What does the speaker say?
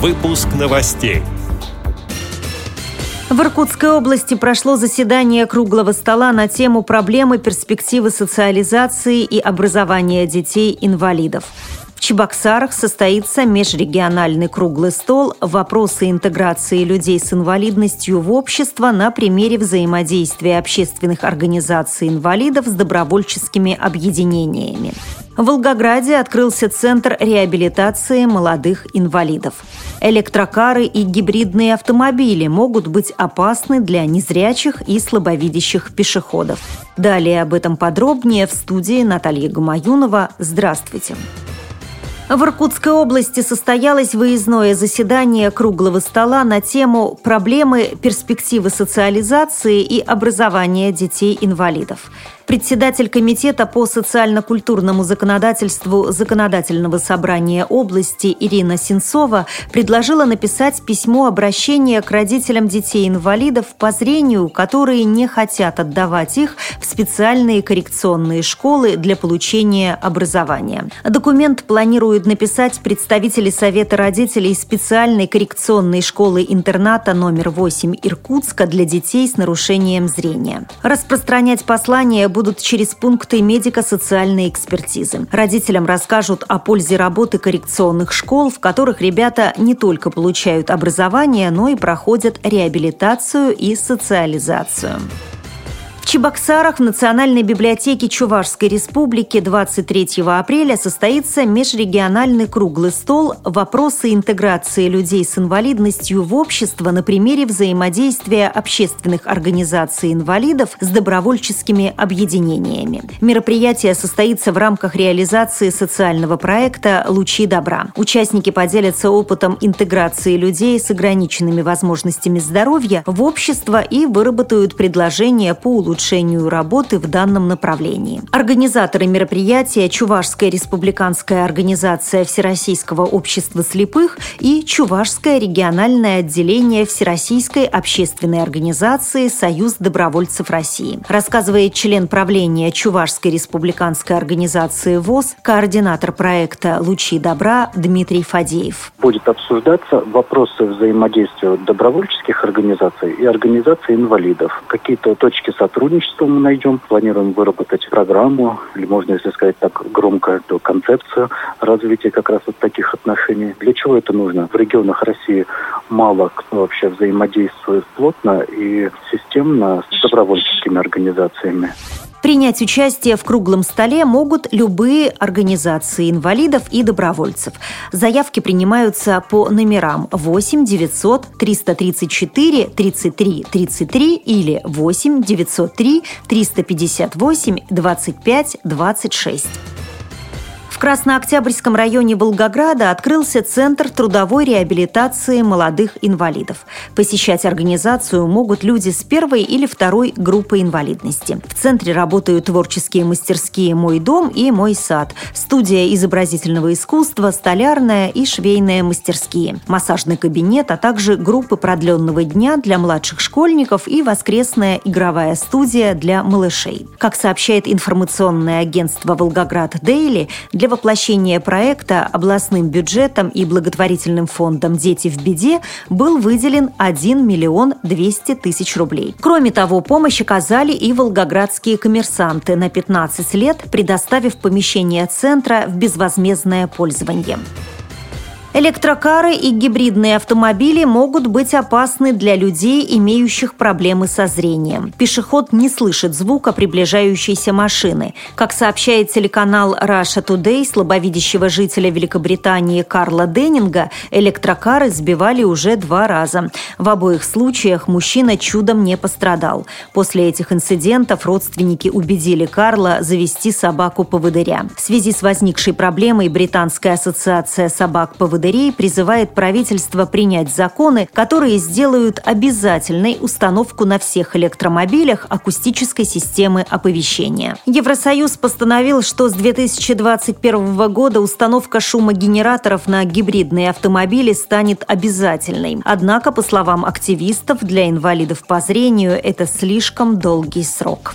Выпуск новостей. В Иркутской области прошло заседание круглого стола на тему проблемы перспективы социализации и образования детей-инвалидов. В Чебоксарах состоится межрегиональный круглый стол «Вопросы интеграции людей с инвалидностью в общество на примере взаимодействия общественных организаций инвалидов с добровольческими объединениями». В Волгограде открылся Центр реабилитации молодых инвалидов. Электрокары и гибридные автомобили могут быть опасны для незрячих и слабовидящих пешеходов. Далее об этом подробнее в студии Наталья Гамаюнова. Здравствуйте! Здравствуйте! В Иркутской области состоялось выездное заседание круглого стола на тему «Проблемы, перспективы социализации и образования детей-инвалидов». Председатель Комитета по социально-культурному законодательству Законодательного собрания области Ирина Сенцова предложила написать письмо обращения к родителям детей-инвалидов по зрению, которые не хотят отдавать их в специальные коррекционные школы для получения образования. Документ планируют написать представители Совета родителей специальной коррекционной школы-интерната номер 8 Иркутска для детей с нарушением зрения. Распространять послание будут через пункты медико-социальной экспертизы. Родителям расскажут о пользе работы коррекционных школ, в которых ребята не только получают образование, но и проходят реабилитацию и социализацию. В Чебоксарах в Национальной библиотеке Чувашской республики 23 апреля состоится межрегиональный круглый стол «Вопросы интеграции людей с инвалидностью в общество на примере взаимодействия общественных организаций инвалидов с добровольческими объединениями». Мероприятие состоится в рамках реализации социального проекта «Лучи добра». Участники поделятся опытом интеграции людей с ограниченными возможностями здоровья в общество и выработают предложения по улучшению улучшению работы в данном направлении. Организаторы мероприятия – Чувашская республиканская организация Всероссийского общества слепых и Чувашское региональное отделение Всероссийской общественной организации «Союз добровольцев России». Рассказывает член правления Чувашской республиканской организации ВОЗ, координатор проекта «Лучи добра» Дмитрий Фадеев. Будет обсуждаться вопросы взаимодействия добровольческих организаций и организаций инвалидов. Какие-то точки сотрудничества сотрудничество мы найдем. Планируем выработать программу, или можно, если сказать так громко, то концепцию развития как раз вот таких отношений. Для чего это нужно? В регионах России мало кто вообще взаимодействует плотно и системно с добровольческими организациями. Принять участие в круглом столе могут любые организации инвалидов и добровольцев. Заявки принимаются по номерам 8 900 334 33 33 или 8 903 358 25 26. В Краснооктябрьском районе Волгограда открылся Центр трудовой реабилитации молодых инвалидов. Посещать организацию могут люди с первой или второй группы инвалидности. В центре работают творческие мастерские «Мой дом» и «Мой сад», студия изобразительного искусства, столярная и швейная мастерские, массажный кабинет, а также группы продленного дня для младших школьников и воскресная игровая студия для малышей. Как сообщает информационное агентство «Волгоград Дейли», для для воплощения проекта областным бюджетом и благотворительным фондом «Дети в беде» был выделен 1 миллион 200 тысяч рублей. Кроме того, помощь оказали и волгоградские коммерсанты на 15 лет, предоставив помещение центра в безвозмездное пользование. Электрокары и гибридные автомобили могут быть опасны для людей, имеющих проблемы со зрением. Пешеход не слышит звука приближающейся машины. Как сообщает телеканал Russia Today, слабовидящего жителя Великобритании Карла Деннинга, электрокары сбивали уже два раза. В обоих случаях мужчина чудом не пострадал. После этих инцидентов родственники убедили Карла завести собаку-поводыря. В связи с возникшей проблемой Британская ассоциация собак-поводырей поводырей призывает правительство принять законы, которые сделают обязательной установку на всех электромобилях акустической системы оповещения. Евросоюз постановил, что с 2021 года установка шумогенераторов на гибридные автомобили станет обязательной. Однако, по словам активистов, для инвалидов по зрению это слишком долгий срок.